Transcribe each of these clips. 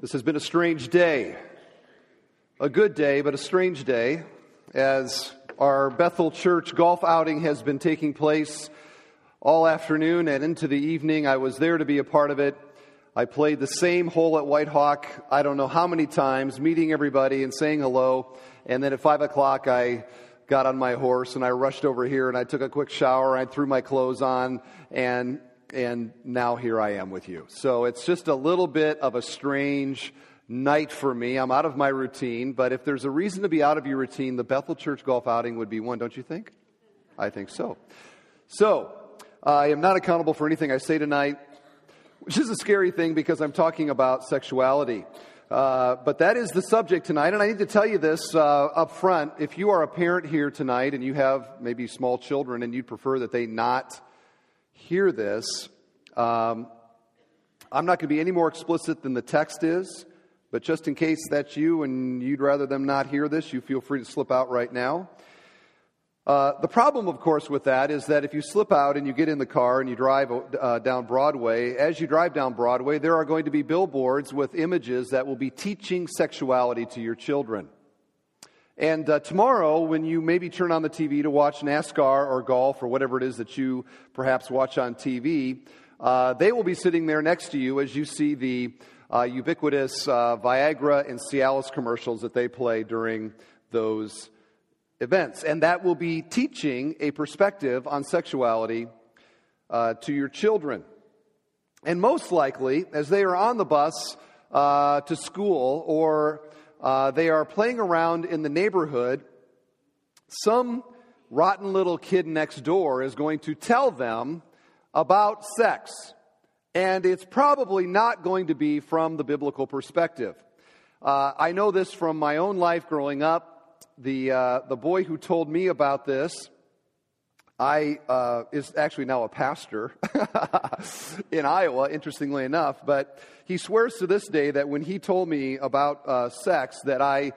This has been a strange day. A good day, but a strange day, as our Bethel Church golf outing has been taking place all afternoon and into the evening. I was there to be a part of it. I played the same hole at White Hawk, I don't know how many times, meeting everybody and saying hello. And then at 5 o'clock, I got on my horse and I rushed over here and I took a quick shower. I threw my clothes on and and now here I am with you. So it's just a little bit of a strange night for me. I'm out of my routine, but if there's a reason to be out of your routine, the Bethel Church golf outing would be one, don't you think? I think so. So, I am not accountable for anything I say tonight, which is a scary thing because I'm talking about sexuality. Uh, but that is the subject tonight, and I need to tell you this uh, up front. If you are a parent here tonight and you have maybe small children and you'd prefer that they not hear this, um, I'm not going to be any more explicit than the text is, but just in case that's you and you'd rather them not hear this, you feel free to slip out right now. Uh, the problem, of course, with that is that if you slip out and you get in the car and you drive uh, down Broadway, as you drive down Broadway, there are going to be billboards with images that will be teaching sexuality to your children. And uh, tomorrow, when you maybe turn on the TV to watch NASCAR or golf or whatever it is that you perhaps watch on TV, uh, they will be sitting there next to you as you see the uh, ubiquitous uh, Viagra and Cialis commercials that they play during those events. And that will be teaching a perspective on sexuality uh, to your children. And most likely, as they are on the bus uh, to school or uh, they are playing around in the neighborhood. Some rotten little kid next door is going to tell them about sex. And it's probably not going to be from the biblical perspective. Uh, I know this from my own life growing up. The, uh, the boy who told me about this I uh, is actually now a pastor in Iowa, interestingly enough. But he swears to this day that when he told me about uh, sex, that I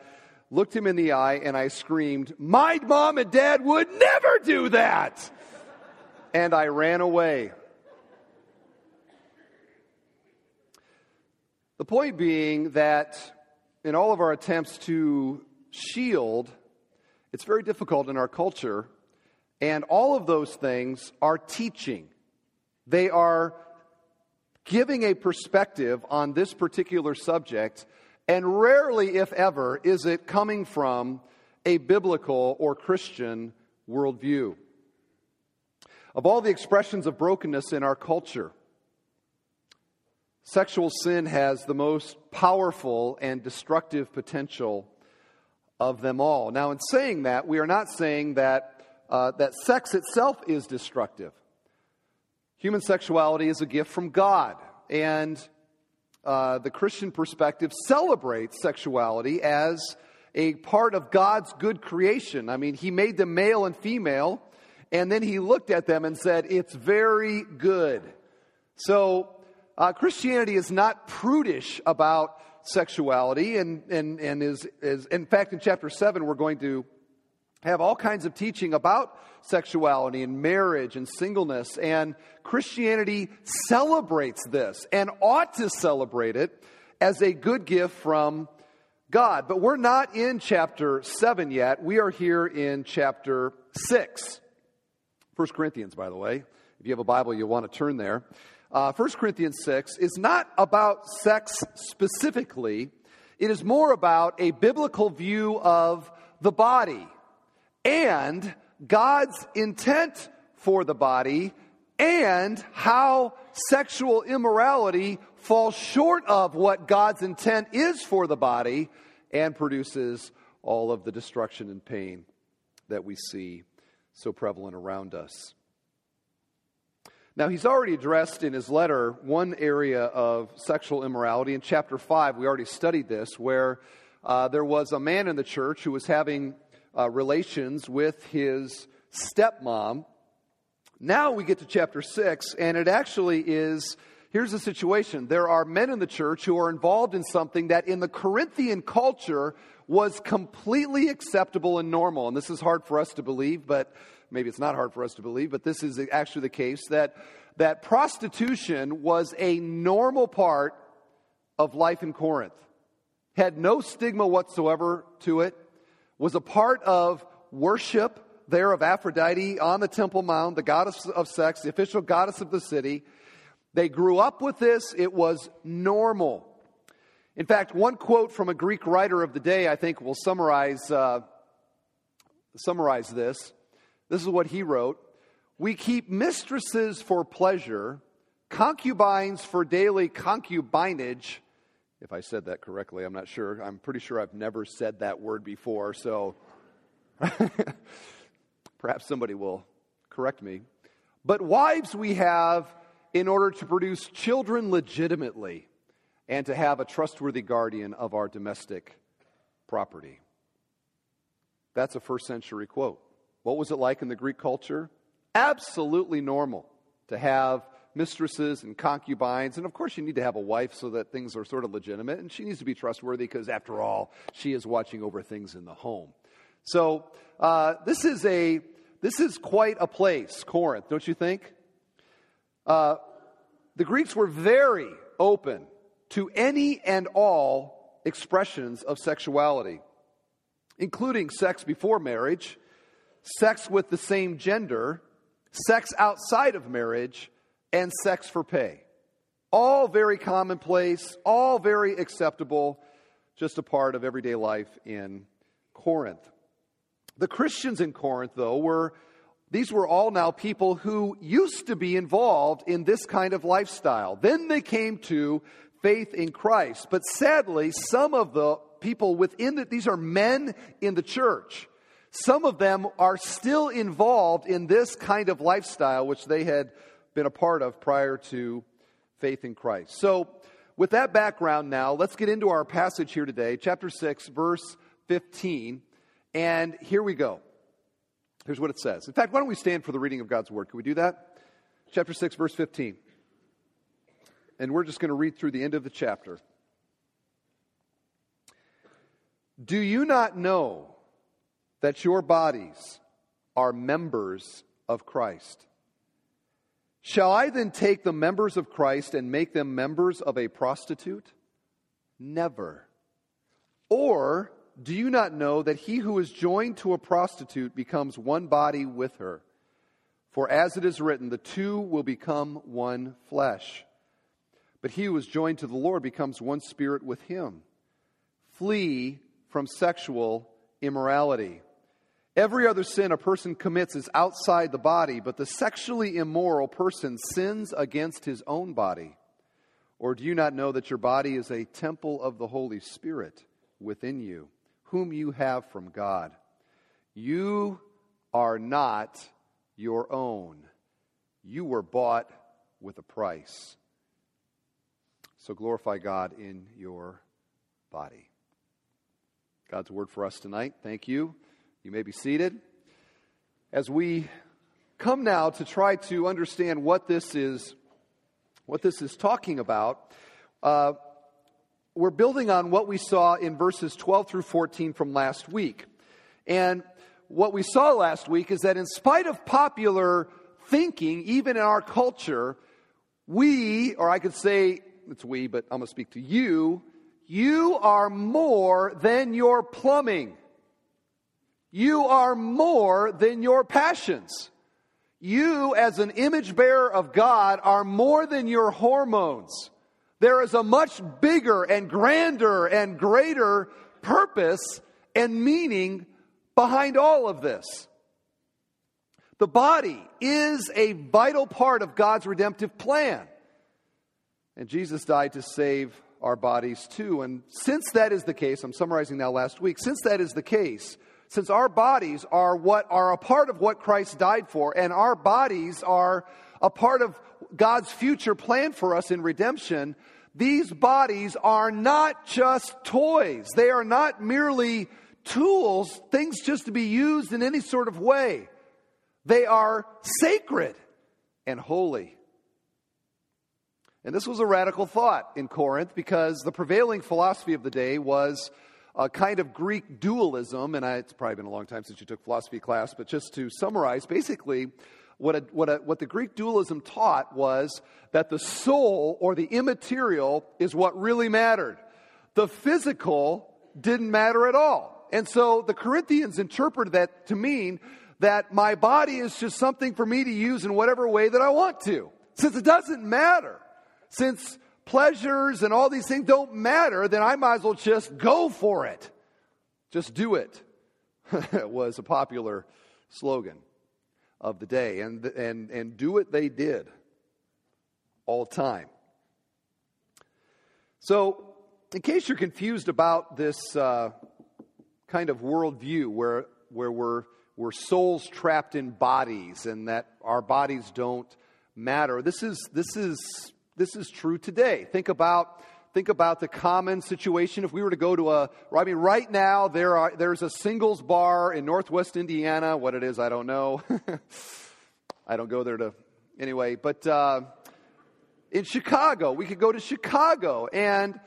looked him in the eye and I screamed, "My mom and dad would never do that!" and I ran away. The point being that in all of our attempts to shield, it's very difficult in our culture and all of those things are teaching. They are giving a perspective on this particular subject, and rarely, if ever, is it coming from a biblical or Christian worldview. Of all the expressions of brokenness in our culture, sexual sin has the most powerful and destructive potential of them all. Now, in saying that, we are not saying that uh, that sex itself is destructive. Human sexuality is a gift from God, and uh, the Christian perspective celebrates sexuality as a part of God's good creation. I mean, He made them male and female, and then He looked at them and said, It's very good. So, uh, Christianity is not prudish about sexuality, and, and, and is, is, in fact, in chapter 7, we're going to have all kinds of teaching about sexuality and marriage and singleness. And Christianity celebrates this and ought to celebrate it as a good gift from God. But we're not in chapter 7 yet. We are here in chapter 6. 1 Corinthians, by the way. If you have a Bible, you'll want to turn there. Uh, 1 Corinthians 6 is not about sex specifically, it is more about a biblical view of the body and God's intent for the body and how sexual immorality falls short of what God's intent is for the body and produces all of the destruction and pain that we see so prevalent around us. Now, he's already addressed in his letter one area of sexual immorality. In chapter 5, we already studied this, where uh, there was a man in the church who was having uh, relations with his stepmom. Now we get to chapter 6, and it actually is here's the situation there are men in the church who are involved in something that in the Corinthian culture was completely acceptable and normal. And this is hard for us to believe, but maybe it's not hard for us to believe, but this is actually the case that, that prostitution was a normal part of life in Corinth. Had no stigma whatsoever to it, was a part of worship there of Aphrodite on the Temple Mount, the goddess of sex, the official goddess of the city. They grew up with this, it was normal. In fact, one quote from a Greek writer of the day, I think, will summarize, uh, summarize this. This is what he wrote We keep mistresses for pleasure, concubines for daily concubinage. If I said that correctly, I'm not sure. I'm pretty sure I've never said that word before, so perhaps somebody will correct me. But wives we have in order to produce children legitimately and to have a trustworthy guardian of our domestic property. That's a first century quote. What was it like in the Greek culture? Absolutely normal to have mistresses and concubines. And of course, you need to have a wife so that things are sort of legitimate. And she needs to be trustworthy because, after all, she is watching over things in the home. So, uh, this, is a, this is quite a place, Corinth, don't you think? Uh, the Greeks were very open to any and all expressions of sexuality, including sex before marriage, sex with the same gender, sex outside of marriage, and sex for pay. All very commonplace, all very acceptable, just a part of everyday life in Corinth. The Christians in Corinth, though, were these were all now people who used to be involved in this kind of lifestyle. Then they came to faith in Christ. But sadly, some of the people within that, these are men in the church. Some of them are still involved in this kind of lifestyle, which they had been a part of prior to faith in Christ. So, with that background now, let's get into our passage here today, chapter 6, verse 15. And here we go. Here's what it says. In fact, why don't we stand for the reading of God's word? Can we do that? Chapter 6, verse 15. And we're just going to read through the end of the chapter. Do you not know that your bodies are members of Christ? Shall I then take the members of Christ and make them members of a prostitute? Never. Or do you not know that he who is joined to a prostitute becomes one body with her? For as it is written, the two will become one flesh. But he who is joined to the Lord becomes one spirit with him. Flee from sexual immorality. Every other sin a person commits is outside the body, but the sexually immoral person sins against his own body. Or do you not know that your body is a temple of the Holy Spirit within you? whom you have from God. You are not your own. You were bought with a price. So glorify God in your body. God's word for us tonight. Thank you. You may be seated. As we come now to try to understand what this is, what this is talking about, uh, we're building on what we saw in verses 12 through 14 from last week. And what we saw last week is that in spite of popular thinking, even in our culture, we, or I could say, it's we, but I'm going to speak to you, you are more than your plumbing. You are more than your passions. You, as an image bearer of God, are more than your hormones. There is a much bigger and grander and greater purpose and meaning behind all of this. The body is a vital part of God's redemptive plan. And Jesus died to save our bodies too. And since that is the case, I'm summarizing now last week, since that is the case, since our bodies are what are a part of what Christ died for, and our bodies are a part of God's future plan for us in redemption, these bodies are not just toys. They are not merely tools, things just to be used in any sort of way. They are sacred and holy. And this was a radical thought in Corinth because the prevailing philosophy of the day was a kind of Greek dualism. And I, it's probably been a long time since you took philosophy class, but just to summarize, basically, What, a, what, a, what the Greek dualism taught was that the soul or the immaterial is what really mattered. The physical didn't matter at all. And so the Corinthians interpreted that to mean that my body is just something for me to use in whatever way that I want to. Since it doesn't matter, since pleasures and all these things don't matter, then I might as well just go for it. Just do it. was a popular slogan of the day. And, and, and do it they did all the time. So, in case you're confused about this uh, kind of worldview where, where we're, we're souls trapped in bodies and that our bodies don't matter, this is, this is, this is true today. Think about think about the common situation. If we were to go to a, I mean, right now there are, there's a singles bar in Northwest Indiana. What it is, I don't know. I don't go there to, anyway. But uh, in Chicago, we could go to Chicago and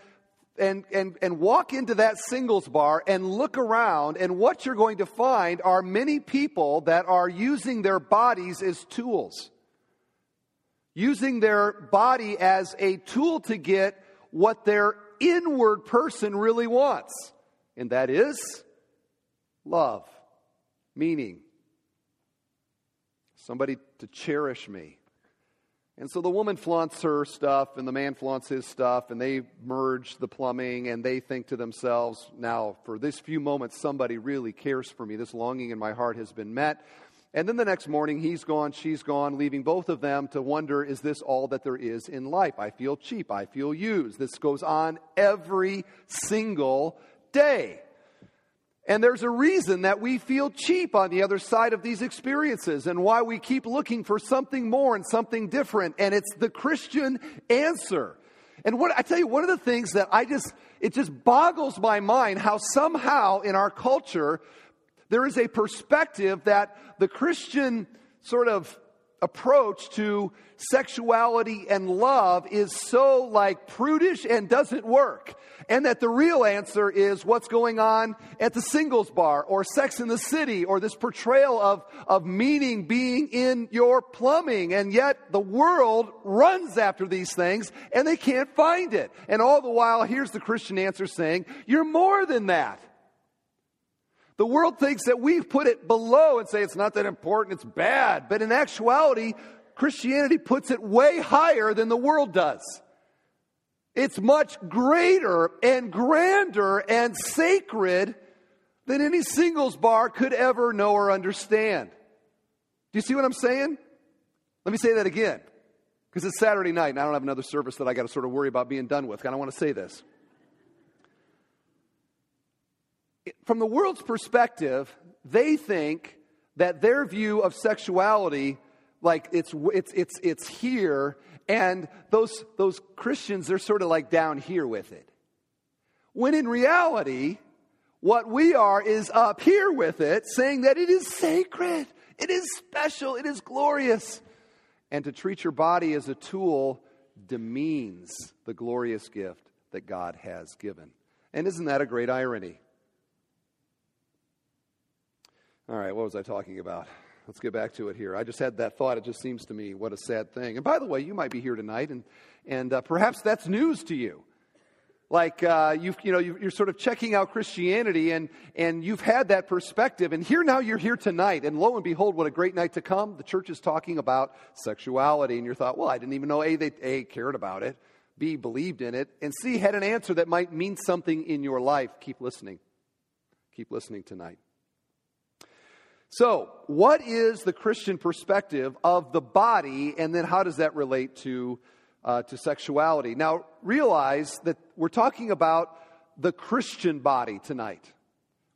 and, and, and walk into that singles bar and look around, and what you're going to find are many people that are using their bodies as tools. Using their body as a tool to get what their inward person really wants, and that is love, meaning, somebody to cherish me. And so the woman flaunts her stuff and the man flaunts his stuff, and they merge the plumbing and they think to themselves, now, for this few moments, somebody really cares for me. This longing in my heart has been met. And then the next morning, he's gone, she's gone, leaving both of them to wonder is this all that there is in life? I feel cheap. I feel used. This goes on every single day. And there's a reason that we feel cheap on the other side of these experiences and why we keep looking for something more and something different. And it's the Christian answer. And what I tell you, one of the things that I just, it just boggles my mind how somehow in our culture, there is a perspective that the Christian sort of approach to sexuality and love is so like prudish and doesn't work. And that the real answer is what's going on at the singles bar or sex in the city or this portrayal of, of meaning being in your plumbing. And yet the world runs after these things and they can't find it. And all the while, here's the Christian answer saying, you're more than that. The world thinks that we put it below and say it's not that important, it's bad. But in actuality, Christianity puts it way higher than the world does. It's much greater and grander and sacred than any singles bar could ever know or understand. Do you see what I'm saying? Let me say that again, because it's Saturday night and I don't have another service that I got to sort of worry about being done with. And I want to say this. From the world's perspective, they think that their view of sexuality, like it's, it's, it's, it's here, and those, those Christians, they're sort of like down here with it. When in reality, what we are is up here with it, saying that it is sacred, it is special, it is glorious. And to treat your body as a tool demeans the glorious gift that God has given. And isn't that a great irony? All right, what was I talking about? Let's get back to it here. I just had that thought. It just seems to me what a sad thing. And by the way, you might be here tonight, and, and uh, perhaps that's news to you. Like uh, you've, you know, you're sort of checking out Christianity, and, and you've had that perspective. And here now you're here tonight, and lo and behold, what a great night to come. The church is talking about sexuality, and you thought, well, I didn't even know A, they A, cared about it, B, believed in it, and C, had an answer that might mean something in your life. Keep listening. Keep listening tonight. So, what is the Christian perspective of the body, and then how does that relate to, uh, to sexuality? Now, realize that we're talking about the Christian body tonight.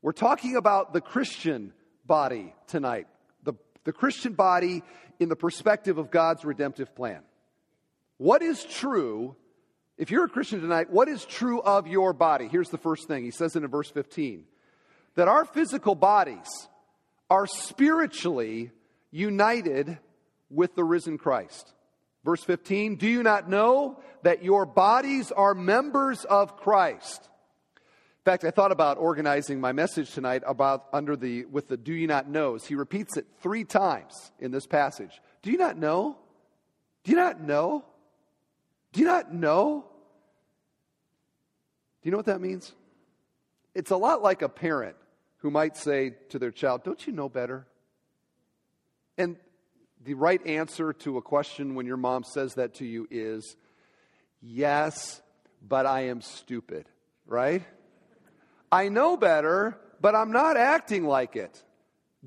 We're talking about the Christian body tonight. The, the Christian body in the perspective of God's redemptive plan. What is true, if you're a Christian tonight, what is true of your body? Here's the first thing. He says it in verse 15 that our physical bodies, are spiritually united with the risen Christ. Verse 15, do you not know that your bodies are members of Christ? In fact, I thought about organizing my message tonight about under the with the do you not knows. He repeats it 3 times in this passage. Do you not know? Do you not know? Do you not know? Do you know what that means? It's a lot like a parent who might say to their child, Don't you know better? And the right answer to a question when your mom says that to you is, Yes, but I am stupid, right? I know better, but I'm not acting like it.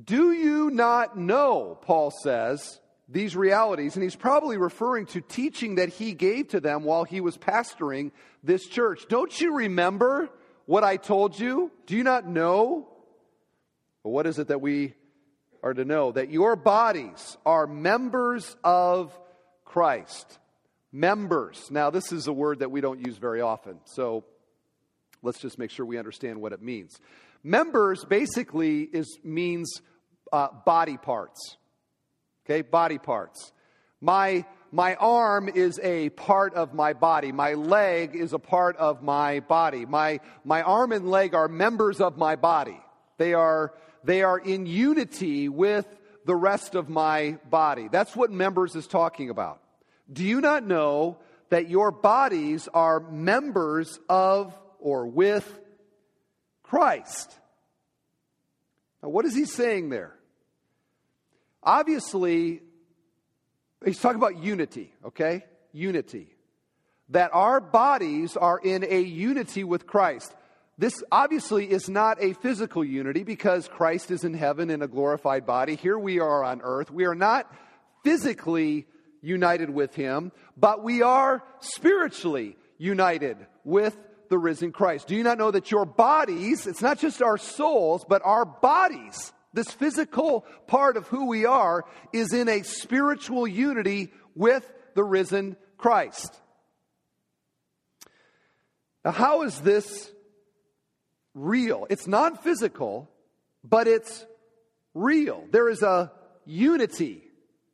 Do you not know, Paul says, these realities? And he's probably referring to teaching that he gave to them while he was pastoring this church. Don't you remember what I told you? Do you not know? What is it that we are to know? That your bodies are members of Christ. Members. Now, this is a word that we don't use very often, so let's just make sure we understand what it means. Members basically is, means uh, body parts. Okay, body parts. My, my arm is a part of my body. My leg is a part of my body. My, my arm and leg are members of my body. They are, they are in unity with the rest of my body. That's what members is talking about. Do you not know that your bodies are members of or with Christ? Now, what is he saying there? Obviously, he's talking about unity, okay? Unity. That our bodies are in a unity with Christ. This obviously is not a physical unity because Christ is in heaven in a glorified body. Here we are on earth. We are not physically united with him, but we are spiritually united with the risen Christ. Do you not know that your bodies, it's not just our souls, but our bodies, this physical part of who we are, is in a spiritual unity with the risen Christ? Now, how is this real? It's non physical, but it's real. There is a unity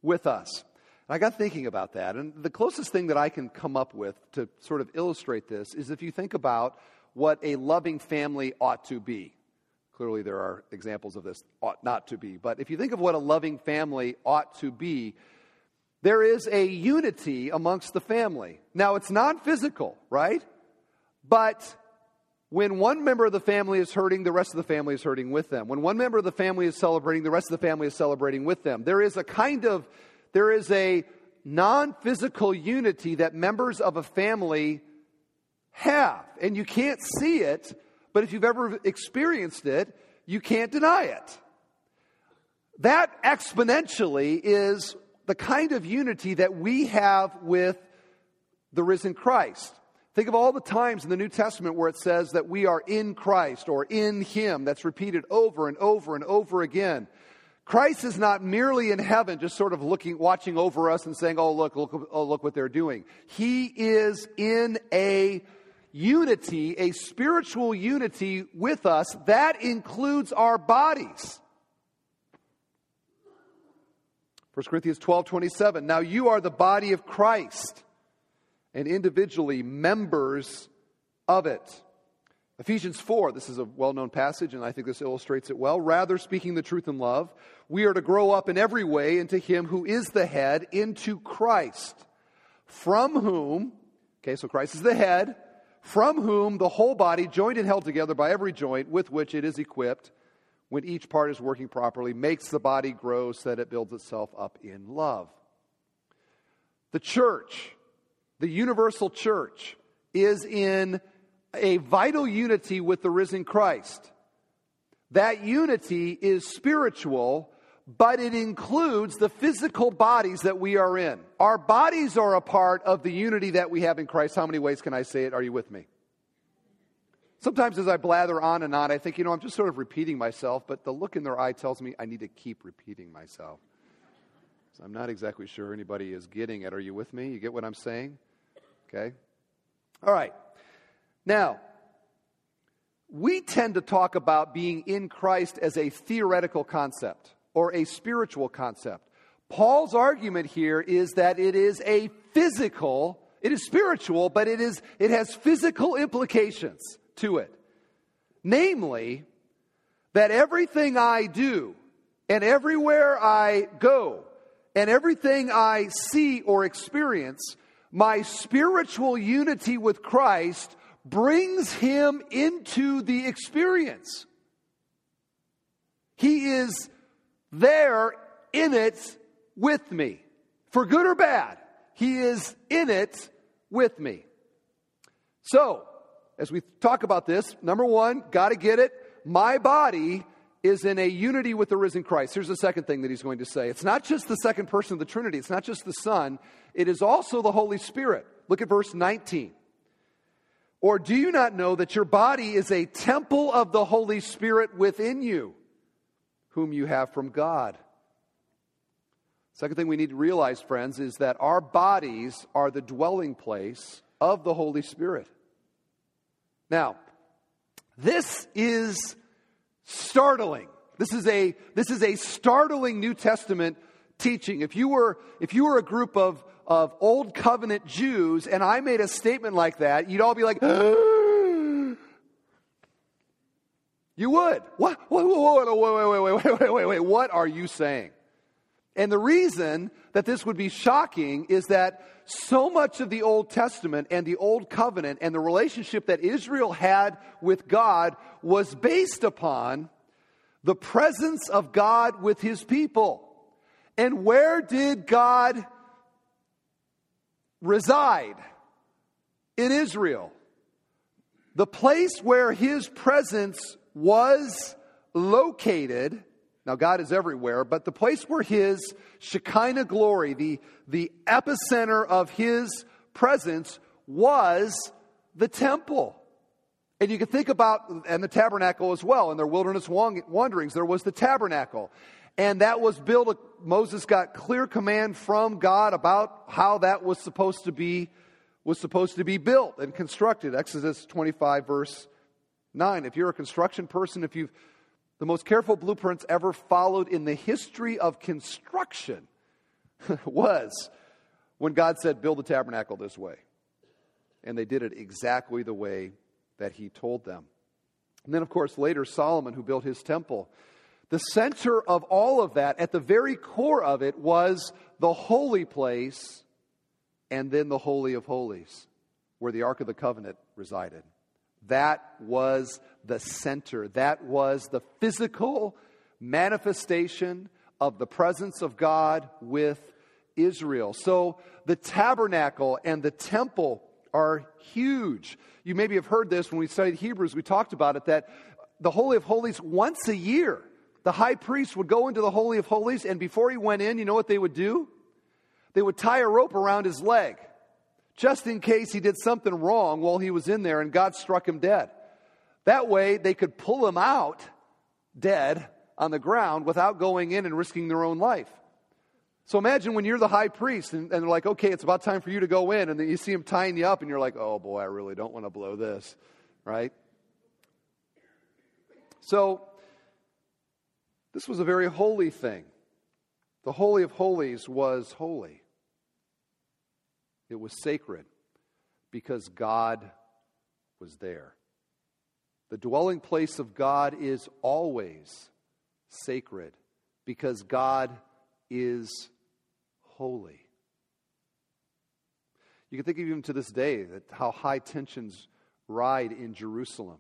with us. I got thinking about that, and the closest thing that I can come up with to sort of illustrate this is if you think about what a loving family ought to be. Clearly, there are examples of this ought not to be, but if you think of what a loving family ought to be, there is a unity amongst the family. Now, it's non physical, right? But when one member of the family is hurting, the rest of the family is hurting with them. When one member of the family is celebrating, the rest of the family is celebrating with them. There is a kind of there is a non physical unity that members of a family have. And you can't see it, but if you've ever experienced it, you can't deny it. That exponentially is the kind of unity that we have with the risen Christ. Think of all the times in the New Testament where it says that we are in Christ or in Him. That's repeated over and over and over again. Christ is not merely in heaven, just sort of looking, watching over us and saying, oh, look, look, oh, look what they're doing. He is in a unity, a spiritual unity with us. That includes our bodies. 1 Corinthians 12 27. Now you are the body of Christ and individually members of it. Ephesians 4, this is a well known passage, and I think this illustrates it well. Rather, speaking the truth in love, we are to grow up in every way into Him who is the head, into Christ, from whom, okay, so Christ is the head, from whom the whole body, joined and held together by every joint with which it is equipped, when each part is working properly, makes the body grow so that it builds itself up in love. The church, the universal church, is in a vital unity with the risen Christ. That unity is spiritual, but it includes the physical bodies that we are in. Our bodies are a part of the unity that we have in Christ. How many ways can I say it? Are you with me? Sometimes as I blather on and on, I think, you know, I'm just sort of repeating myself, but the look in their eye tells me I need to keep repeating myself. So I'm not exactly sure anybody is getting it. Are you with me? You get what I'm saying? Okay. All right. Now, we tend to talk about being in Christ as a theoretical concept or a spiritual concept. Paul's argument here is that it is a physical, it is spiritual, but it, is, it has physical implications to it. Namely, that everything I do and everywhere I go and everything I see or experience, my spiritual unity with Christ brings him into the experience. He is there in it with me. For good or bad, he is in it with me. So, as we talk about this, number one, got to get it. My body is in a unity with the risen Christ. Here's the second thing that he's going to say it's not just the second person of the Trinity, it's not just the Son, it is also the Holy Spirit. Look at verse 19. Or do you not know that your body is a temple of the Holy Spirit within you, whom you have from God? Second thing we need to realize, friends, is that our bodies are the dwelling place of the Holy Spirit. Now, this is Startling. This is a, this is a startling New Testament teaching. If you were, if you were a group of, of old covenant Jews and I made a statement like that, you'd all be like, you would. What? Whoa, whoa, whoa, whoa, wait, wait, wait, wait, wait, wait. What are you saying? And the reason that this would be shocking is that so much of the Old Testament and the Old Covenant and the relationship that Israel had with God was based upon the presence of God with his people. And where did God reside? In Israel. The place where his presence was located now, God is everywhere, but the place where His Shekinah glory, the, the epicenter of His presence, was the temple. And you can think about, and the tabernacle as well, in their wilderness wanderings, there was the tabernacle. And that was built, Moses got clear command from God about how that was supposed to be, was supposed to be built and constructed. Exodus 25, verse 9. If you're a construction person, if you've the most careful blueprints ever followed in the history of construction was when God said, Build the tabernacle this way. And they did it exactly the way that He told them. And then, of course, later, Solomon, who built his temple. The center of all of that, at the very core of it, was the holy place and then the Holy of Holies, where the Ark of the Covenant resided. That was the center. That was the physical manifestation of the presence of God with Israel. So the tabernacle and the temple are huge. You maybe have heard this when we studied Hebrews, we talked about it that the Holy of Holies, once a year, the high priest would go into the Holy of Holies, and before he went in, you know what they would do? They would tie a rope around his leg just in case he did something wrong while he was in there and God struck him dead. That way, they could pull him out dead on the ground without going in and risking their own life. So imagine when you're the high priest and, and, they're like, okay, it's about time for you to go in, and then you see him tying you up, and you're like, oh boy, I really don't want to blow this, right? So, this was a very holy thing. The Holy of Holies was holy. It was sacred because God was there. The dwelling place of God is always sacred because God is holy. You can think of even to this day that how high tensions ride in Jerusalem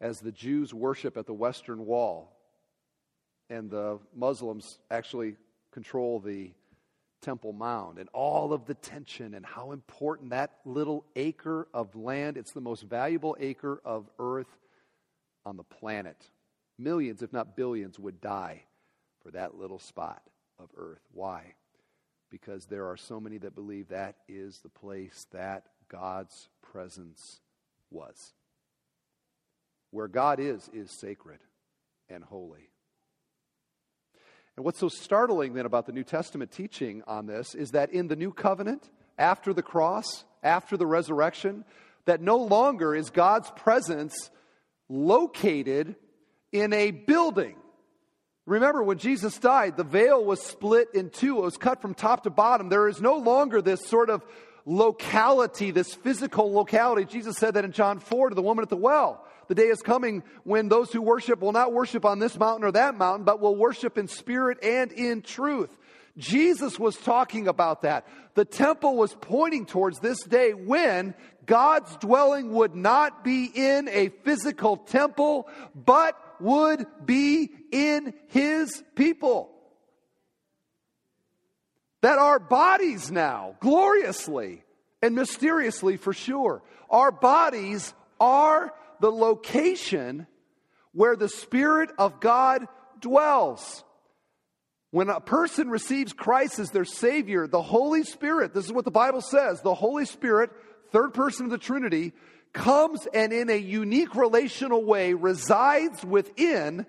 as the Jews worship at the Western Wall and the Muslims actually control the Temple Mount and all of the tension and how important that little acre of land, it's the most valuable acre of earth on the planet. Millions, if not billions, would die for that little spot of earth. Why? Because there are so many that believe that is the place that God's presence was. Where God is, is sacred and holy. And what's so startling then about the New Testament teaching on this is that in the new covenant, after the cross, after the resurrection, that no longer is God's presence located in a building. Remember, when Jesus died, the veil was split in two. It was cut from top to bottom. There is no longer this sort of locality, this physical locality. Jesus said that in John 4 to the woman at the well. The day is coming when those who worship will not worship on this mountain or that mountain, but will worship in spirit and in truth. Jesus was talking about that. The temple was pointing towards this day when God's dwelling would not be in a physical temple, but would be in his people. That our bodies now, gloriously and mysteriously for sure, our bodies are the location where the Spirit of God dwells. When a person receives Christ as their Savior, the Holy Spirit, this is what the Bible says, the Holy Spirit, third person of the Trinity, comes and in a unique relational way resides within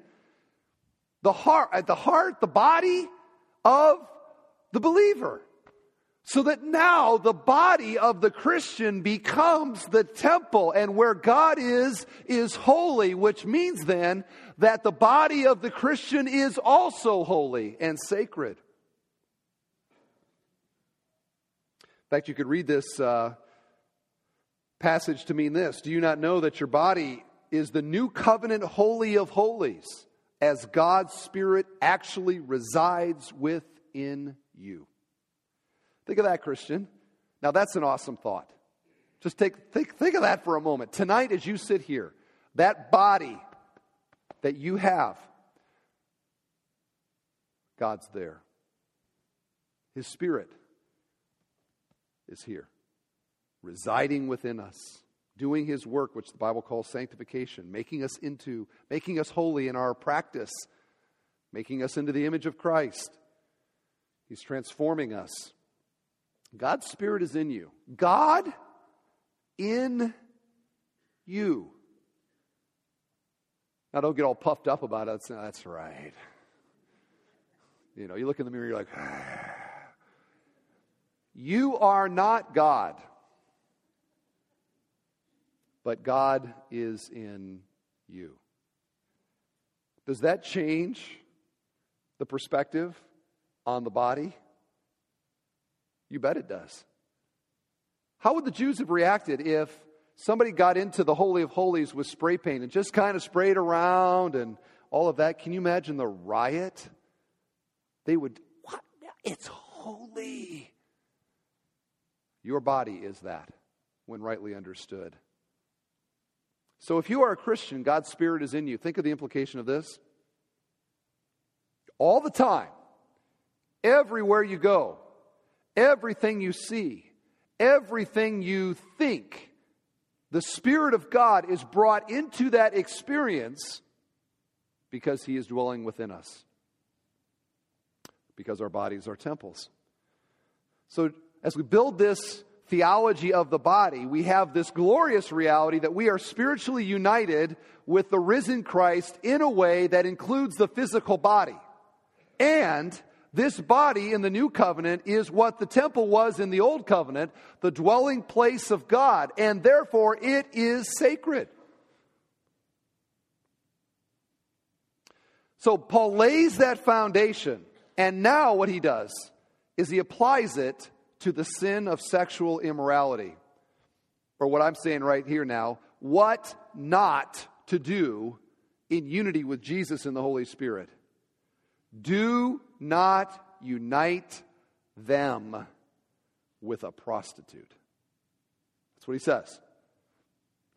the heart, uh, the heart, the body of the believer. So that now the body of the Christian becomes the temple, and where God is, is holy, which means then that the body of the Christian is also holy and sacred. In fact, you could read this uh, passage to mean this Do you not know that your body is the new covenant holy of holies, as God's Spirit actually resides within you? Think of that, Christian. Now, that's an awesome thought. Just take, think, think of that for a moment. Tonight, as you sit here, that body that you have, God's there. His Spirit is here, residing within us, doing His work, which the Bible calls sanctification, making us into, making us holy in our practice, making us into the image of Christ. He's transforming us. God's Spirit is in you. God in you. Now, don't get all puffed up about it. That's right. You know, you look in the mirror, you're like, you are not God, but God is in you. Does that change the perspective on the body? You bet it does. How would the Jews have reacted if somebody got into the Holy of Holies with spray paint and just kind of sprayed around and all of that? Can you imagine the riot? They would, what? It's holy. Your body is that when rightly understood. So if you are a Christian, God's Spirit is in you. Think of the implication of this. All the time, everywhere you go, everything you see, everything you think, the Spirit of God is brought into that experience because He is dwelling within us, because our bodies are temples. So, as we build this theology of the body, we have this glorious reality that we are spiritually united with the risen Christ in a way that includes the physical body. And this body in the new covenant is what the temple was in the old covenant, the dwelling place of God, and therefore it is sacred. So Paul lays that foundation, and now what he does is he applies it to the sin of sexual immorality. Or what I'm saying right here now, what not to do in unity with Jesus and the Holy Spirit. Do not unite them with a prostitute. That's what he says.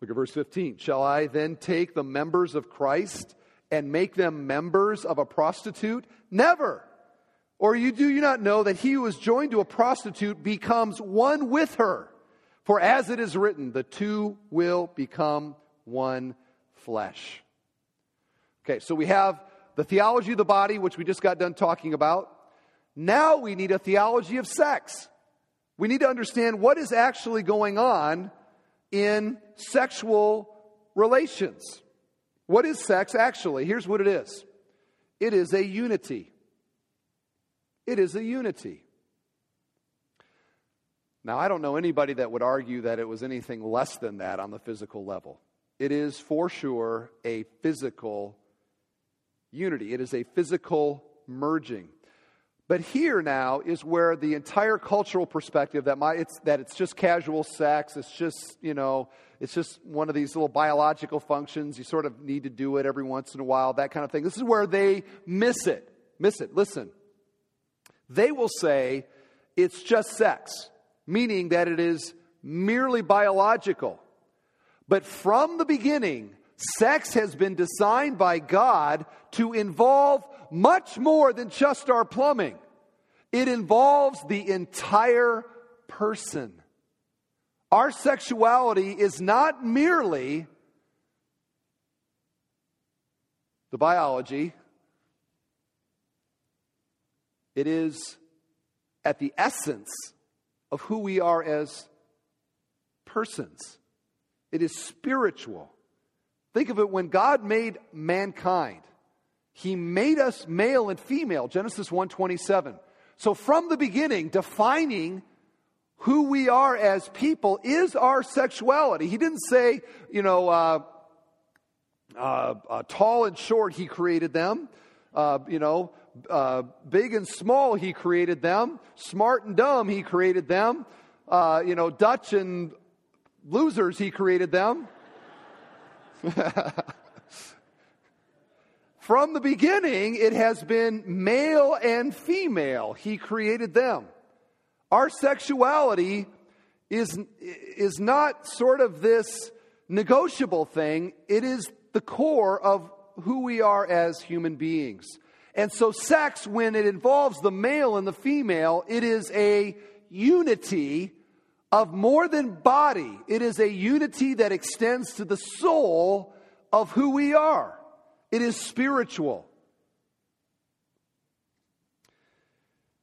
Look at verse 15. Shall I then take the members of Christ and make them members of a prostitute? Never. Or you do you not know that he who is joined to a prostitute becomes one with her? For as it is written, the two will become one flesh. Okay, so we have the theology of the body, which we just got done talking about. Now we need a theology of sex. We need to understand what is actually going on in sexual relations. What is sex actually? Here's what it is it is a unity. It is a unity. Now, I don't know anybody that would argue that it was anything less than that on the physical level. It is for sure a physical unity, it is a physical merging. But here now is where the entire cultural perspective that my it's that it's just casual sex, it's just, you know, it's just one of these little biological functions. You sort of need to do it every once in a while, that kind of thing. This is where they miss it. Miss it. Listen. they will say it's just sex, meaning that it is merely biological. But from the beginning, sex has been designed by God to involve much more than just our plumbing. It involves the entire person. Our sexuality is not merely the biology, it is at the essence of who we are as persons. It is spiritual. Think of it when God made mankind. He made us male and female, Genesis 1:27. So from the beginning, defining who we are as people is our sexuality. He didn't say, you know, uh, uh, uh, tall and short, he created them. Uh, you know, uh, big and small, he created them. Smart and dumb, he created them. Uh, you know, Dutch and losers, he created them. From the beginning, it has been male and female. He created them. Our sexuality is, is not sort of this negotiable thing, it is the core of who we are as human beings. And so, sex, when it involves the male and the female, it is a unity of more than body. It is a unity that extends to the soul of who we are. It is spiritual.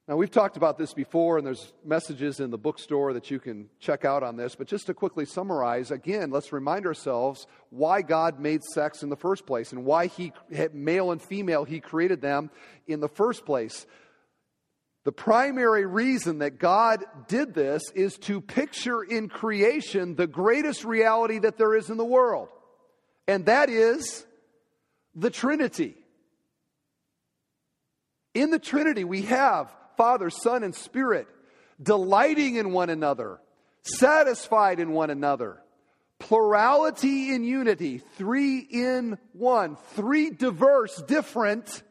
Now, we've talked about this before, and there's messages in the bookstore that you can check out on this. But just to quickly summarize, again, let's remind ourselves why God made sex in the first place and why He, male and female, He created them in the first place. The primary reason that God did this is to picture in creation the greatest reality that there is in the world, and that is the Trinity. In the Trinity, we have Father, Son, and Spirit, delighting in one another, satisfied in one another. Plurality in unity, three in one, three diverse, different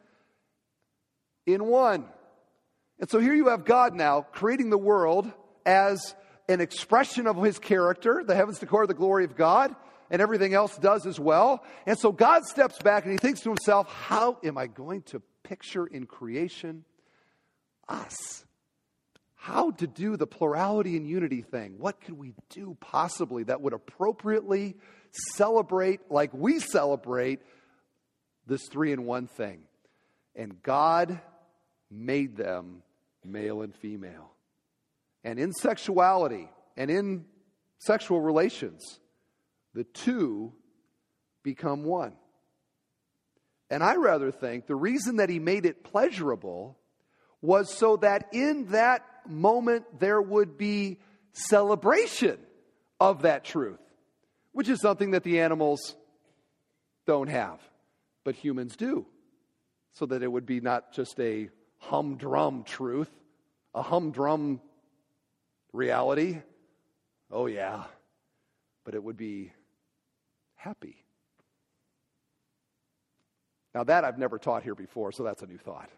in one. And so here you have God now creating the world as an expression of his character. The heavens declare the glory of God, and everything else does as well. And so God steps back and he thinks to himself, How am I going to picture in creation us. How to do the plurality and unity thing. What could we do possibly that would appropriately celebrate, like we celebrate, this three in one thing? And God made them male and female. And in sexuality and in sexual relations, the two become one. And I rather think the reason that he made it pleasurable was so that in that moment there would be celebration of that truth, which is something that the animals don't have, but humans do. So that it would be not just a humdrum truth, a humdrum reality. Oh, yeah. But it would be happy. Now, that I've never taught here before, so that's a new thought.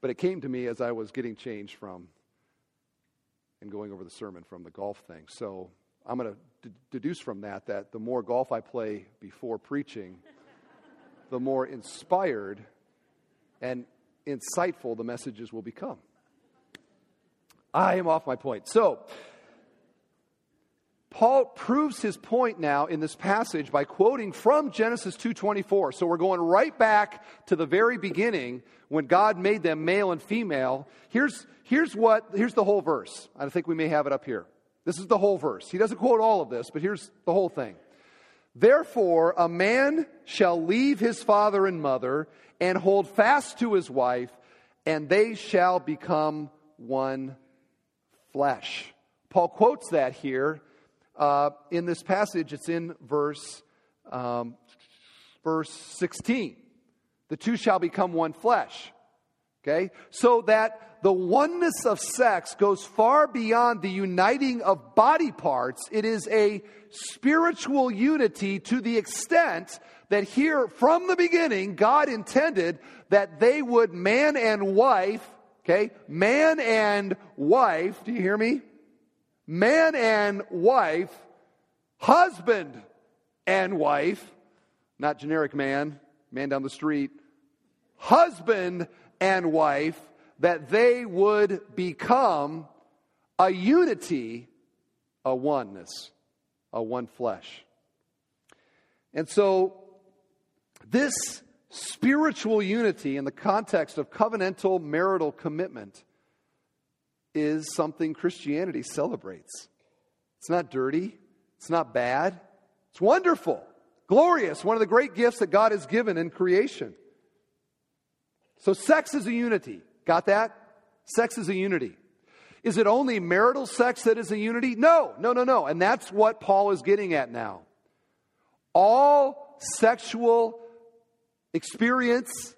But it came to me as I was getting changed from and going over the sermon from the golf thing. So I'm going to d- deduce from that that the more golf I play before preaching, the more inspired and insightful the messages will become. I am off my point. So, Paul proves his point now in this passage by quoting from Genesis 2:24. So we're going right back to the very beginning when God made them male and female. Here's here's what here's the whole verse. I think we may have it up here. This is the whole verse. He doesn't quote all of this, but here's the whole thing. Therefore, a man shall leave his father and mother and hold fast to his wife, and they shall become one flesh. Paul quotes that here uh, in this passage, it's in verse, um, verse 16. The two shall become one flesh. Okay? So that the oneness of sex goes far beyond the uniting of body parts. It is a spiritual unity to the extent that here, from the beginning, God intended that they would, man and wife, Okay? Man and wife, do you hear me? Man and wife, husband and wife, not generic man, man down the street, husband and wife, that they would become a unity, a oneness, a one flesh. And so, this spiritual unity in the context of covenantal marital commitment is something Christianity celebrates. It's not dirty, it's not bad, it's wonderful, glorious, one of the great gifts that God has given in creation. So, sex is a unity. Got that? Sex is a unity. Is it only marital sex that is a unity? No, no, no, no. And that's what Paul is getting at now. All sexual experience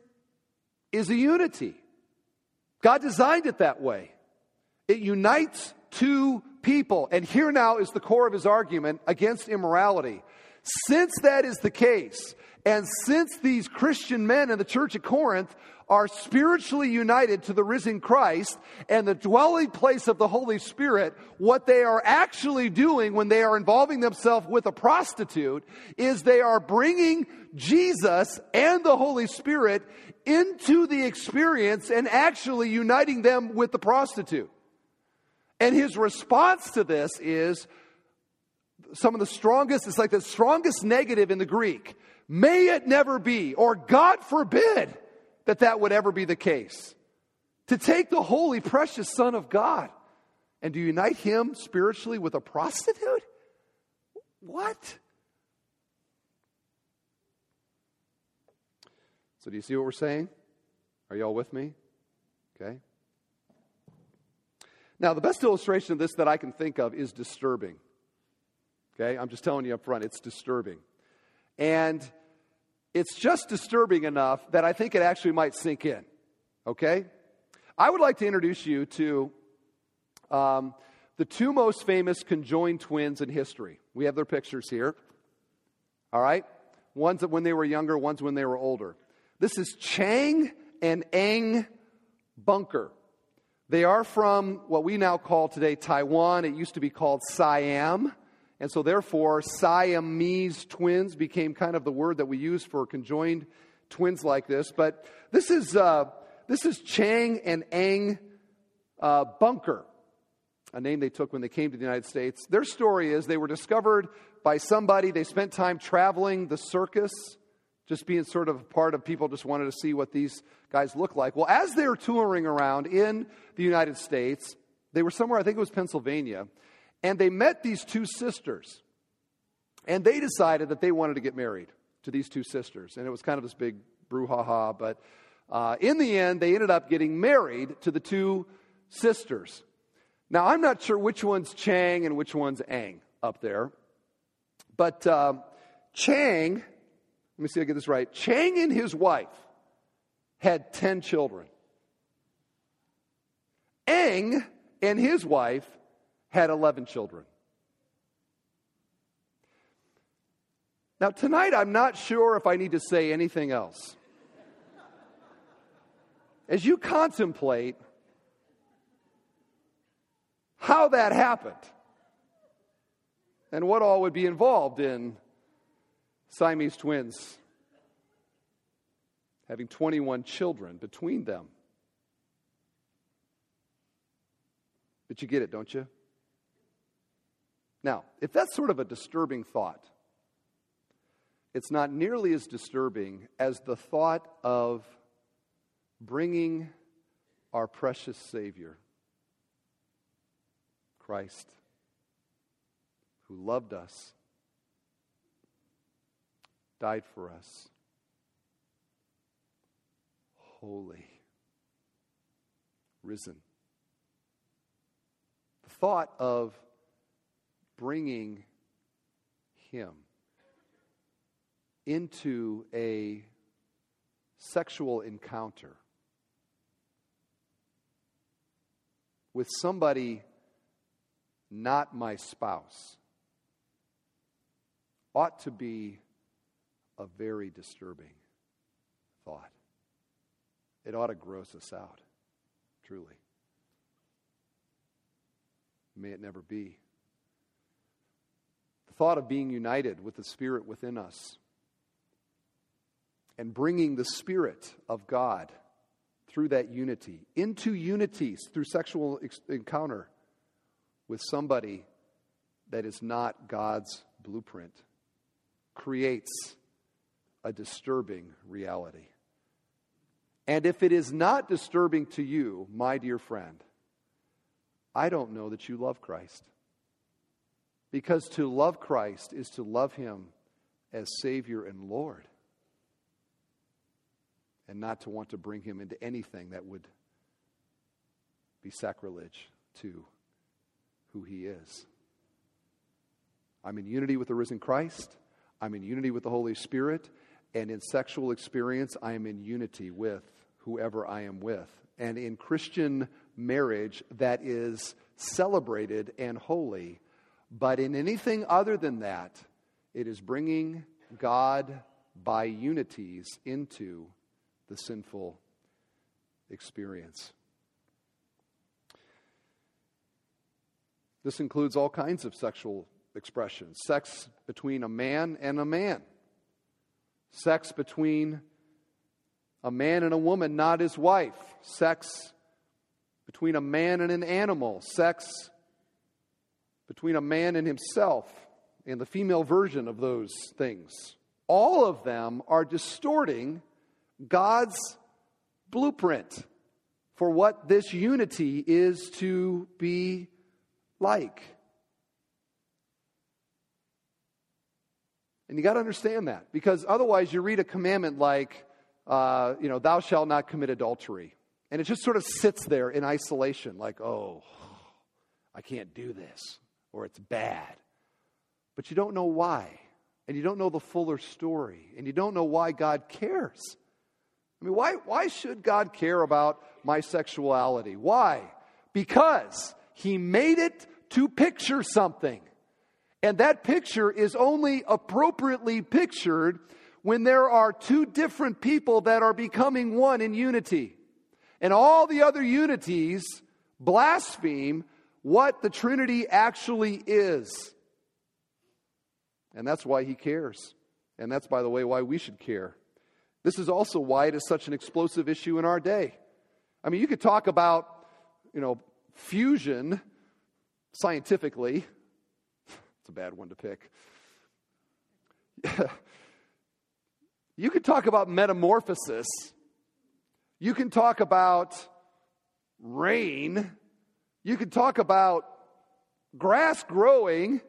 is a unity. God designed it that way. It unites two people. And here now is the core of his argument against immorality. Since that is the case, and since these Christian men in the church at Corinth are spiritually united to the risen Christ and the dwelling place of the Holy Spirit, what they are actually doing when they are involving themselves with a prostitute is they are bringing Jesus and the Holy Spirit into the experience and actually uniting them with the prostitute. And his response to this is some of the strongest, it's like the strongest negative in the Greek. May it never be, or God forbid that that would ever be the case. To take the holy, precious Son of God and to unite him spiritually with a prostitute? What? So, do you see what we're saying? Are y'all with me? Okay. Now, the best illustration of this that I can think of is disturbing. Okay, I'm just telling you up front, it's disturbing. And it's just disturbing enough that I think it actually might sink in. Okay? I would like to introduce you to um, the two most famous conjoined twins in history. We have their pictures here. All right? One's when they were younger, one's when they were older. This is Chang and Eng Bunker. They are from what we now call today Thailand. It used to be called Siam. And so, therefore, Siamese twins became kind of the word that we use for conjoined twins like this. But this is, uh, this is Chang and Eng uh, Bunker, a name they took when they came to the United States. Their story is they were discovered by somebody, they spent time traveling the circus, just being sort of a part of people just wanted to see what these guys look like. Well, as they were touring around in the United States, they were somewhere, I think it was Pennsylvania and they met these two sisters. And they decided that they wanted to get married to these two sisters. And it was kind of this big brouhaha. But uh, in the end, they ended up getting married to the two sisters. Now, I'm not sure which one's Chang and which one's Ang up there. But uh, Chang, let me see if I get this right. Chang and his wife had 10 children. Ang and his wife had 11 children. Now, tonight, I'm not sure if I need to say anything else. As you contemplate how that happened and what all would be involved in Siamese twins having 21 children between them. But you get it, don't you? Now, if that's sort of a disturbing thought, it's not nearly as disturbing as the thought of bringing our precious Savior, Christ, who loved us, died for us, holy, risen. The thought of bringing him into a sexual encounter with somebody not my spouse ought to be a very disturbing thought. It ought to gross us out, truly. May it never be. Thought of being united with the Spirit within us and bringing the Spirit of God through that unity into unity through sexual ex- encounter with somebody that is not God's blueprint creates a disturbing reality. And if it is not disturbing to you, my dear friend, I don't know that you love Christ. Because to love Christ is to love Him as Savior and Lord, and not to want to bring Him into anything that would be sacrilege to who He is. I'm in unity with the risen Christ. I'm in unity with the Holy Spirit. And in sexual experience, I am in unity with whoever I am with. And in Christian marriage, that is celebrated and holy. But in anything other than that, it is bringing God by unities into the sinful experience. This includes all kinds of sexual expressions. Sex between a man and a man, sex between a man and a woman, not his wife, sex between a man and an animal, sex between a man and himself, and the female version of those things. All of them are distorting God's blueprint for what this unity is to be like. And you got to understand that because otherwise you read a commandment like, uh, you know, thou shalt not commit adultery. And it just sort of sits there in isolation, like, oh, I can't do this, or it's bad. But you don't know why. And you don't know the fuller story. And you don't know why God cares. I mean, why, why should God care about my sexuality? Why? Because He made it to picture something. And that picture is only appropriately pictured when there are two different people that are becoming one in unity. And all the other unities blaspheme what the Trinity actually is. And that's why he cares. And that's, by the way, why we should care. This is also why it is such an explosive issue in our day. I mean, you could talk about, you know, fusion scientifically, It's a bad one to pick. you could talk about metamorphosis. You can talk about rain. You can talk about grass growing.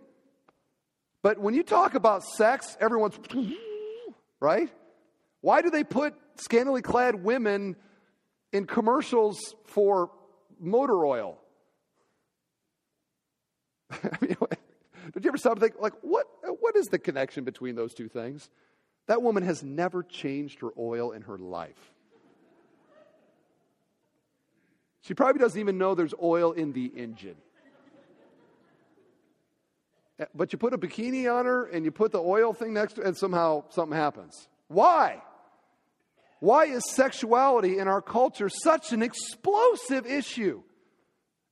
But when you talk about sex, everyone's, right? Why do they put scantily clad women in commercials for motor oil? I mean, did you ever stop and think, like, what, what is the connection between those two things? That woman has never changed her oil in her life. She probably doesn't even know there's oil in the engine. Eh, but you put a bikini on her and you put the oil thing next to it, and somehow something happens. Why? Why is sexuality in our culture such an explosive issue?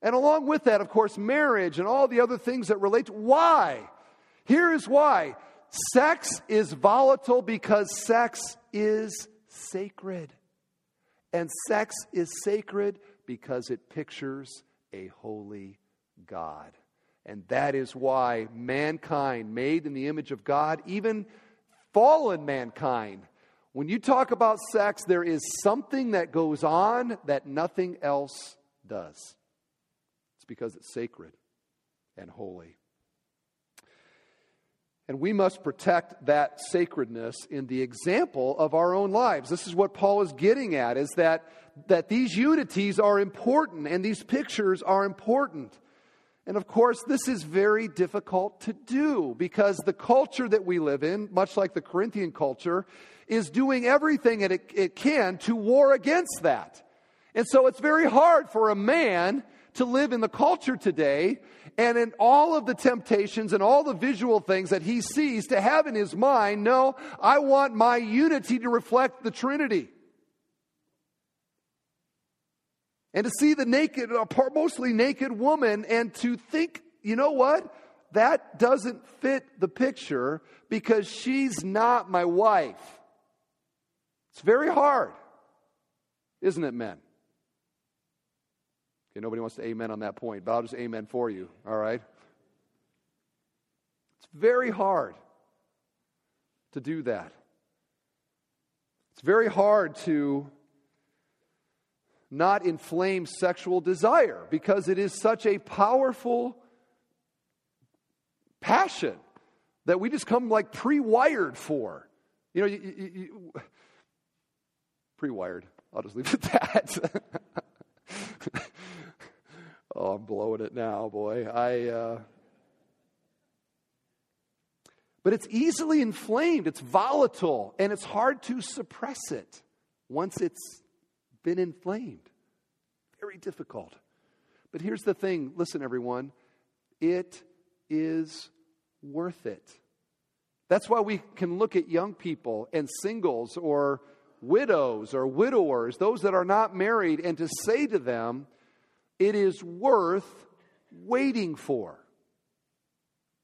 And along with that, of course, marriage and all the other things that relate to why. Here is why sex is volatile because sex is sacred. And sex is sacred because it pictures a holy God. And that is why mankind, made in the image of God, even fallen mankind, when you talk about sex, there is something that goes on that nothing else does It's because it's sacred and holy. And we must protect that sacredness in the example of our own lives. This is what Paul is getting at is that, that these unities are important and these pictures are important. And of course, this is very difficult to do because the culture that we live in, much like the Corinthian culture, is doing everything it, it can to war against that. And so it's very hard for a man to live in the culture today and in all of the temptations and all the visual things that he sees to have in his mind, no, I want my unity to reflect the Trinity. And to see the naked, mostly naked woman, and to think, you know what? That doesn't fit the picture because she's not my wife. It's very hard, isn't it, men? Okay, nobody wants to amen on that point, but I'll just amen for you, all right? It's very hard to do that. It's very hard to not inflame sexual desire because it is such a powerful passion that we just come like pre wired for. You know, you, you, pre wired. I'll just leave it at that. oh, I'm blowing it now, boy. I. Uh, but it's easily inflamed, it's volatile, and it's hard to suppress it once it's been inflamed. Very difficult. But here's the thing listen, everyone, it is worth it. That's why we can look at young people and singles or widows or widowers, those that are not married, and to say to them, it is worth waiting for.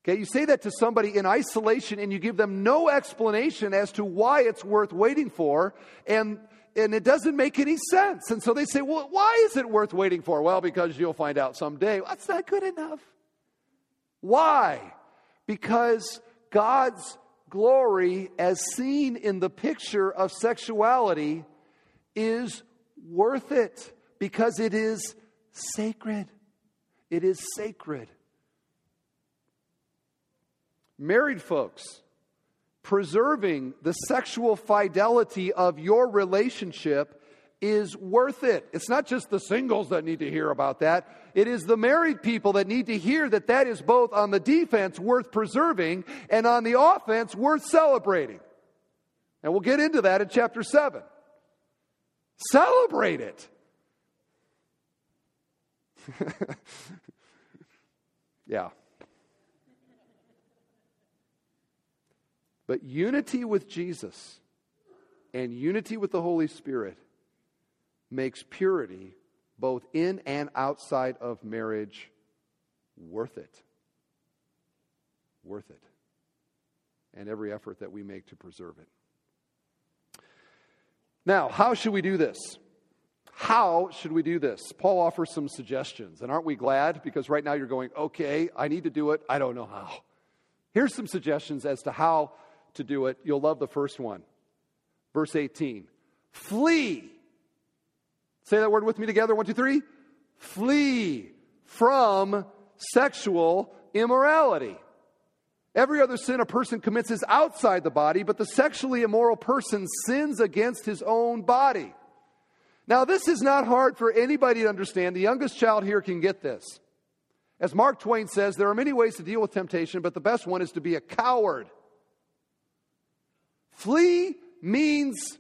Okay, you say that to somebody in isolation and you give them no explanation as to why it's worth waiting for, and, and it doesn't make any sense. And so they say, Well, why is it worth waiting for? Well, because you'll find out someday. That's not good enough. Why? Because God's glory, as seen in the picture of sexuality, is worth it because it is sacred. It is sacred. Married folks, preserving the sexual fidelity of your relationship is worth it. It's not just the singles that need to hear about that. It is the married people that need to hear that that is both on the defense worth preserving and on the offense worth celebrating. And we'll get into that in chapter 7. Celebrate it. yeah. But unity with Jesus and unity with the Holy Spirit makes purity, both in and outside of marriage, worth it. Worth it. And every effort that we make to preserve it. Now, how should we do this? How should we do this? Paul offers some suggestions. And aren't we glad? Because right now you're going, okay, I need to do it. I don't know how. Here's some suggestions as to how to do it. You'll love the first one. Verse 18 Flee. Say that word with me together. One, two, three. Flee from sexual immorality. Every other sin a person commits is outside the body, but the sexually immoral person sins against his own body. Now, this is not hard for anybody to understand. The youngest child here can get this. As Mark Twain says, there are many ways to deal with temptation, but the best one is to be a coward. Flee means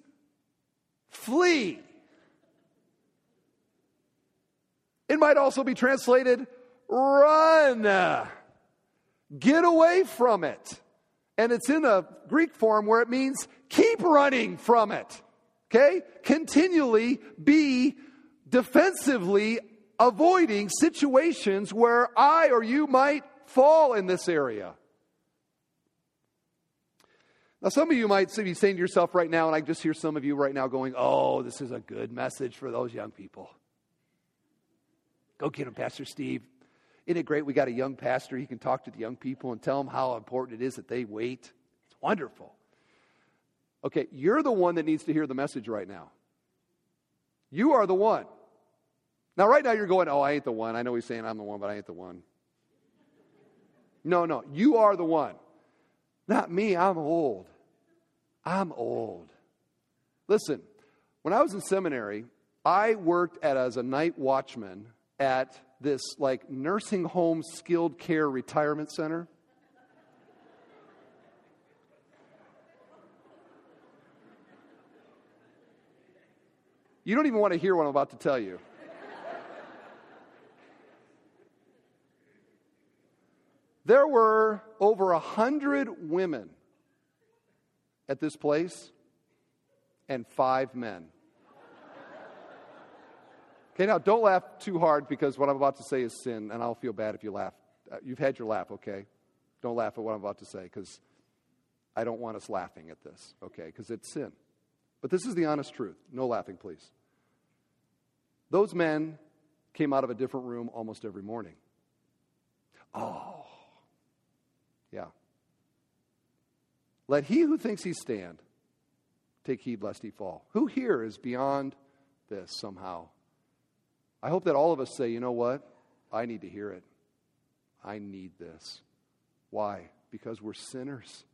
flee. It might also be translated run. Get away from it. And it's in a Greek form where it means keep running from it. Okay? Continually be defensively avoiding situations where I or you might fall in this area. Now, some of you might be saying to yourself right now, and I just hear some of you right now going, Oh, this is a good message for those young people. Go get them, Pastor Steve. Isn't it great? We got a young pastor. He can talk to the young people and tell them how important it is that they wait. It's wonderful. Okay, you're the one that needs to hear the message right now. You are the one. Now, right now, you're going, Oh, I ain't the one. I know he's saying I'm the one, but I ain't the one. No, no, you are the one. Not me, I'm old. I'm old. Listen, when I was in seminary, I worked at, as a night watchman at this like nursing home skilled care retirement center. You don't even want to hear what I'm about to tell you. there were over a hundred women at this place and five men. Okay, now don't laugh too hard because what I'm about to say is sin, and I'll feel bad if you laugh. Uh, you've had your laugh, okay? Don't laugh at what I'm about to say because I don't want us laughing at this, okay? Because it's sin. But this is the honest truth. No laughing, please. Those men came out of a different room almost every morning. Oh, yeah. Let he who thinks he stand take heed lest he fall. Who here is beyond this somehow? I hope that all of us say, you know what? I need to hear it. I need this. Why? Because we're sinners.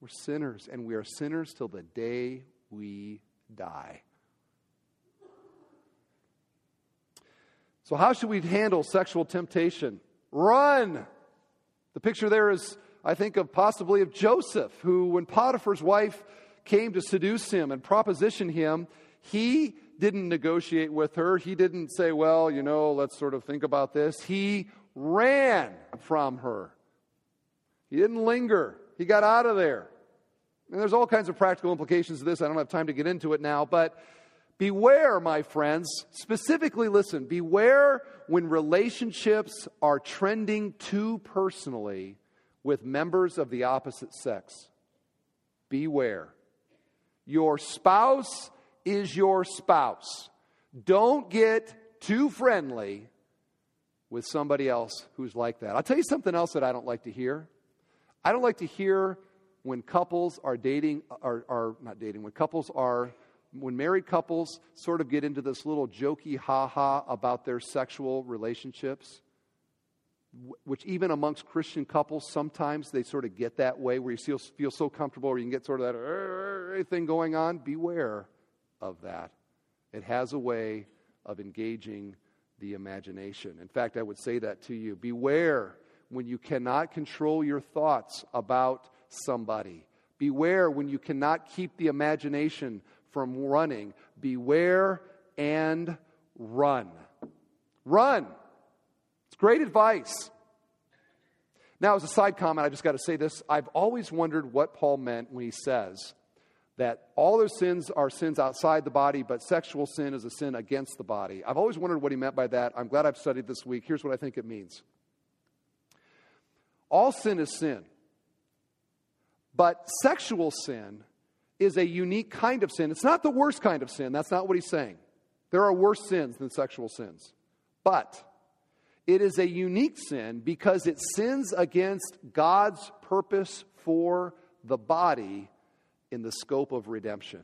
We're sinners, and we are sinners till the day we die. So, how should we handle sexual temptation? Run! The picture there is, I think, of possibly of Joseph, who, when Potiphar's wife came to seduce him and proposition him, he didn't negotiate with her. He didn't say, well, you know, let's sort of think about this. He ran from her. He didn't linger. He got out of there. And there's all kinds of practical implications to this. I don't have time to get into it now, but beware, my friends. Specifically, listen, beware when relationships are trending too personally with members of the opposite sex. Beware. Your spouse is your spouse. Don't get too friendly with somebody else who's like that. I'll tell you something else that I don't like to hear. I don't like to hear when couples are dating, are, are not dating, when couples are, when married couples sort of get into this little jokey ha ha about their sexual relationships, which even amongst Christian couples, sometimes they sort of get that way where you feel, feel so comfortable or you can get sort of that thing going on. Beware of that. It has a way of engaging the imagination. In fact, I would say that to you. Beware when you cannot control your thoughts about somebody. Beware when you cannot keep the imagination from running. Beware and run. Run. It's great advice. Now, as a side comment, I just got to say this. I've always wondered what Paul meant when he says that all their sins are sins outside the body, but sexual sin is a sin against the body. I've always wondered what he meant by that. I'm glad I've studied this week. Here's what I think it means all sin is sin. But sexual sin is a unique kind of sin. It's not the worst kind of sin. That's not what he's saying. There are worse sins than sexual sins. But it is a unique sin because it sins against God's purpose for the body in the scope of redemption.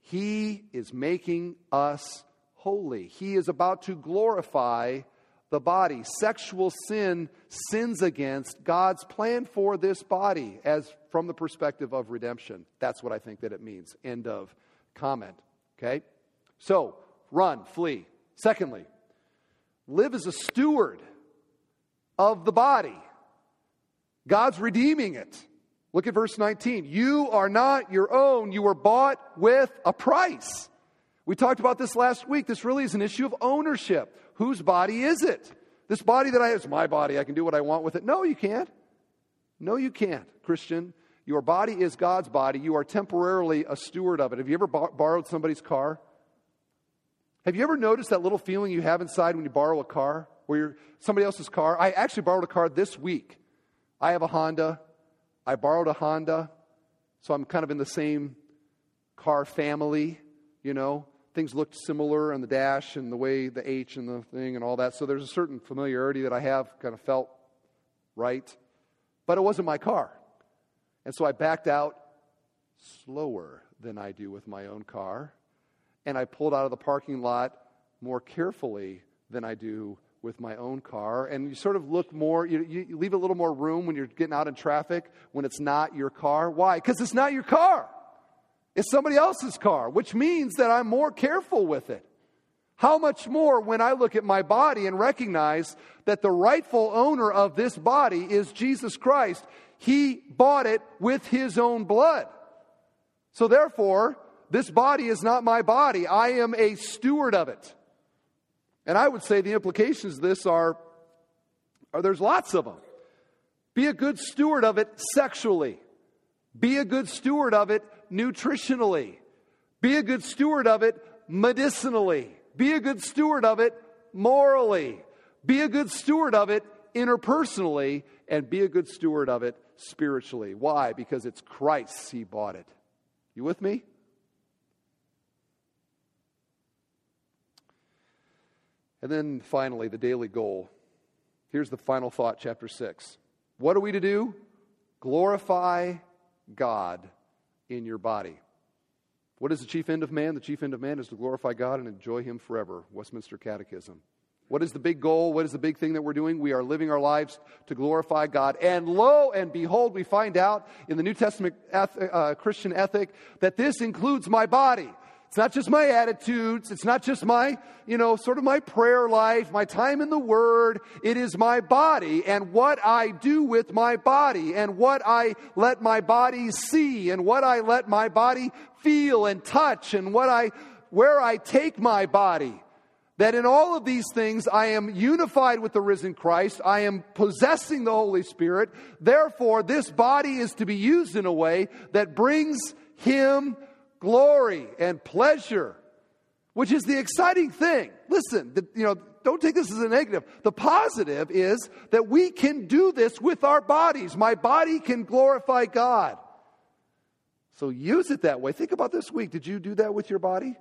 He is making us holy. He is about to glorify the body. Sexual sin sins against God's plan for this body as from the perspective of redemption. That's what I think that it means. End of comment. Okay? So, run, flee. Secondly, live as a steward of the body. God's redeeming it. Look at verse 19. You are not your own, you were bought with a price. We talked about this last week. This really is an issue of ownership. Whose body is it? This body that I have is my body. I can do what I want with it. No, you can't. No, you can't, Christian. Your body is God's body. You are temporarily a steward of it. Have you ever bar- borrowed somebody's car? Have you ever noticed that little feeling you have inside when you borrow a car, where you're somebody else's car? I actually borrowed a car this week. I have a Honda. I borrowed a Honda, so I'm kind of in the same car family, you know things looked similar on the dash and the way the H and the thing and all that. So there's a certain familiarity that I have, kind of felt right. But it wasn't my car. And so I backed out slower than I do with my own car. And I pulled out of the parking lot more carefully than I do with my own car. And you sort of look more, you, you leave a little more room when you're getting out in traffic when it's not your car. Why? Because it's not your car. It's somebody else's car, which means that I'm more careful with it. How much more when I look at my body and recognize that the rightful owner of this body is Jesus Christ? He bought it with his own blood. So therefore, this body is not my body. I am a steward of it. And I would say the implications of this are, are there's lots of them. Be a good steward of it sexually. Be a good steward of it nutritionally. Be a good steward of it medicinally. Be a good steward of it morally. Be a good steward of it interpersonally. And be a good steward of it spiritually. Why? Because it's Christ. He bought it. You with me? And then finally, the daily goal. Here's the final thought, chapter 6. What are we to do? Glorify God in your body. What is the chief end of man? The chief end of man is to glorify God and enjoy Him forever. Westminster Catechism. What is the big goal? What is the big thing that we're doing? We are living our lives to glorify God. And lo and behold, we find out in the New Testament uh, Christian ethic that this includes my body. It's not just my attitudes. It's not just my, you know, sort of my prayer life, my time in the Word. It is my body and what I do with my body and what I let my body see and what I let my body feel and touch and what I, where I take my body. That in all of these things I am unified with the risen Christ. I am possessing the Holy Spirit. Therefore, this body is to be used in a way that brings Him glory and pleasure, which is the exciting thing. Listen, the, you know, don't take this as a negative. The positive is that we can do this with our bodies. My body can glorify God. So use it that way. Think about this week. Did you do that with your body?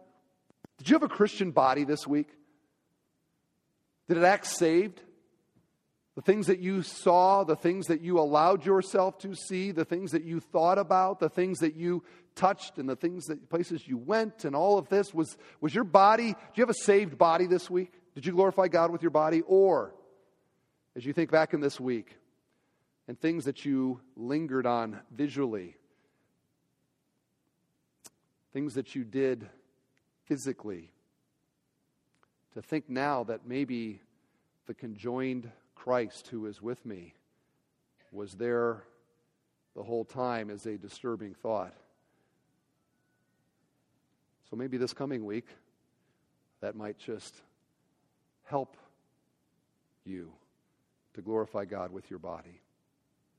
Did you have a Christian body this week? Did it act saved? The things that you saw, the things that you allowed yourself to see, the things that you thought about, the things that you touched, and the things that places you went, and all of this was, was your body. Do you have a saved body this week? Did you glorify God with your body? Or, as you think back in this week, and things that you lingered on visually, things that you did physically, to think now that maybe the conjoined Christ who is with me was there the whole time is a disturbing thought. So maybe this coming week, that might just help you to glorify God with your body.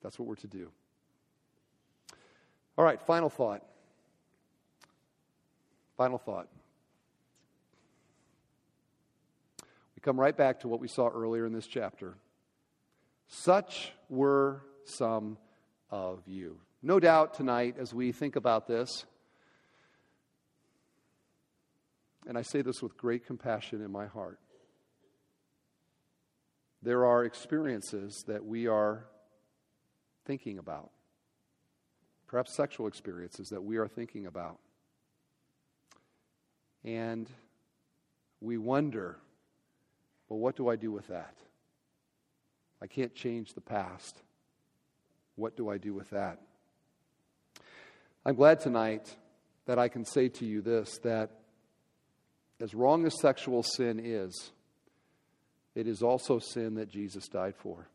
That's what we're to do. All right, final thought. Final thought. We come right back to what we saw earlier in this chapter. Such were some of you. No doubt tonight, as we think about this, and I say this with great compassion in my heart, there are experiences that we are thinking about, perhaps sexual experiences that we are thinking about. And we wonder, well, what do I do with that? I can't change the past. What do I do with that? I'm glad tonight that I can say to you this that as wrong as sexual sin is, it is also sin that Jesus died for.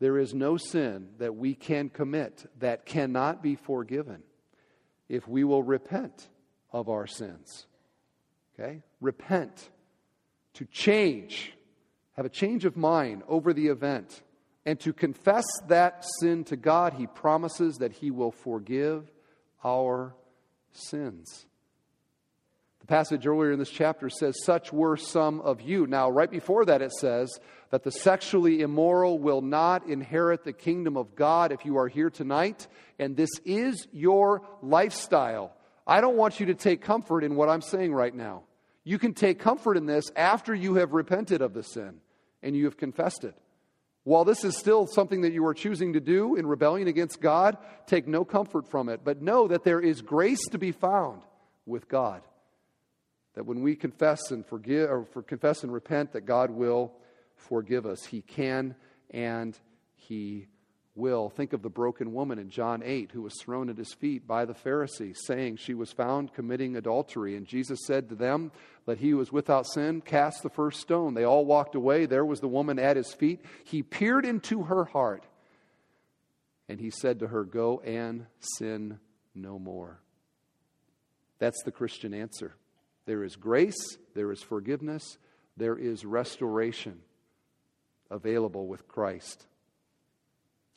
There is no sin that we can commit that cannot be forgiven if we will repent of our sins. Okay? Repent to change have a change of mind over the event, and to confess that sin to God, he promises that he will forgive our sins. The passage earlier in this chapter says, Such were some of you. Now, right before that, it says that the sexually immoral will not inherit the kingdom of God if you are here tonight, and this is your lifestyle. I don't want you to take comfort in what I'm saying right now. You can take comfort in this after you have repented of the sin and you have confessed it. While this is still something that you are choosing to do in rebellion against God, take no comfort from it, but know that there is grace to be found with God. That when we confess and forgive or for confess and repent that God will forgive us. He can and he will. Think of the broken woman in John 8 who was thrown at his feet by the Pharisees, saying she was found committing adultery. And Jesus said to them, Let he is without sin cast the first stone. They all walked away. There was the woman at his feet. He peered into her heart, and he said to her, Go and sin no more. That's the Christian answer. There is grace, there is forgiveness, there is restoration available with Christ.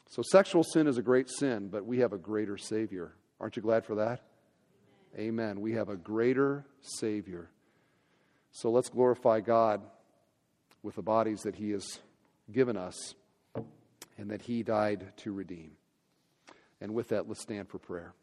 So, sexual sin is a great sin, but we have a greater Savior. Aren't you glad for that? Amen. We have a greater Savior. So let's glorify God with the bodies that He has given us and that He died to redeem. And with that, let's stand for prayer.